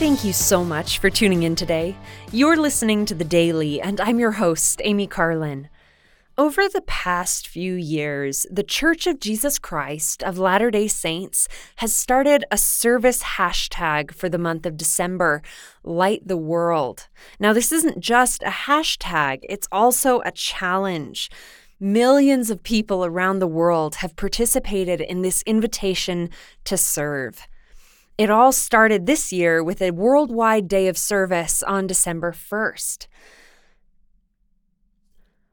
Thank you so much for tuning in today. You're listening to The Daily, and I'm your host, Amy Carlin. Over the past few years, the Church of Jesus Christ of Latter day Saints has started a service hashtag for the month of December Light the World. Now, this isn't just a hashtag, it's also a challenge. Millions of people around the world have participated in this invitation to serve. It all started this year with a worldwide day of service on December 1st.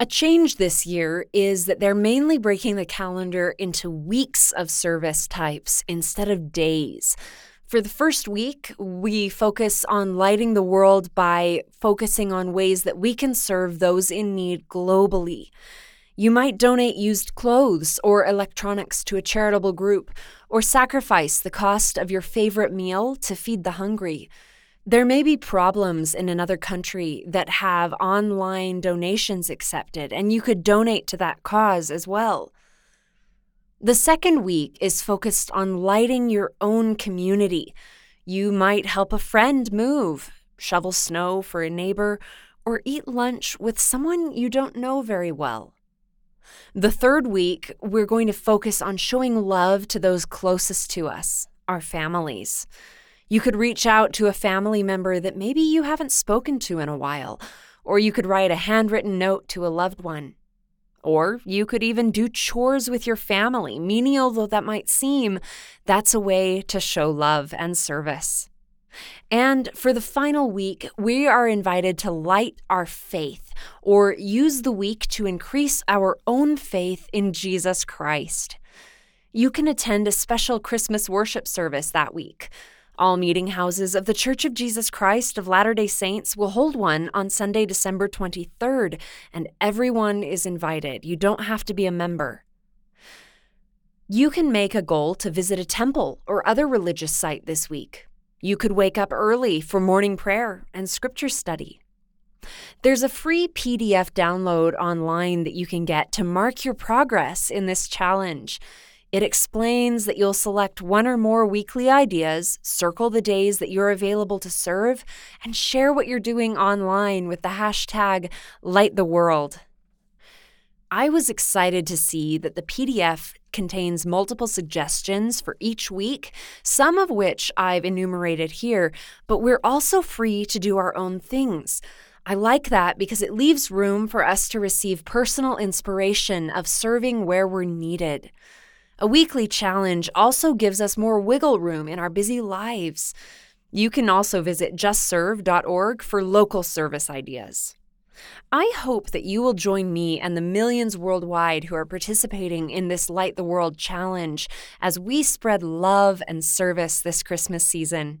A change this year is that they're mainly breaking the calendar into weeks of service types instead of days. For the first week, we focus on lighting the world by focusing on ways that we can serve those in need globally. You might donate used clothes or electronics to a charitable group, or sacrifice the cost of your favorite meal to feed the hungry. There may be problems in another country that have online donations accepted, and you could donate to that cause as well. The second week is focused on lighting your own community. You might help a friend move, shovel snow for a neighbor, or eat lunch with someone you don't know very well. The third week, we're going to focus on showing love to those closest to us, our families. You could reach out to a family member that maybe you haven't spoken to in a while, or you could write a handwritten note to a loved one. Or you could even do chores with your family, menial though that might seem, that's a way to show love and service. And for the final week, we are invited to light our faith or use the week to increase our own faith in Jesus Christ. You can attend a special Christmas worship service that week. All meeting houses of The Church of Jesus Christ of Latter day Saints will hold one on Sunday, December 23rd, and everyone is invited. You don't have to be a member. You can make a goal to visit a temple or other religious site this week. You could wake up early for morning prayer and scripture study. There's a free PDF download online that you can get to mark your progress in this challenge. It explains that you'll select one or more weekly ideas, circle the days that you're available to serve, and share what you're doing online with the hashtag LightTheWorld. I was excited to see that the PDF contains multiple suggestions for each week, some of which I've enumerated here, but we're also free to do our own things. I like that because it leaves room for us to receive personal inspiration of serving where we're needed. A weekly challenge also gives us more wiggle room in our busy lives. You can also visit justserve.org for local service ideas. I hope that you will join me and the millions worldwide who are participating in this Light the World challenge as we spread love and service this Christmas season.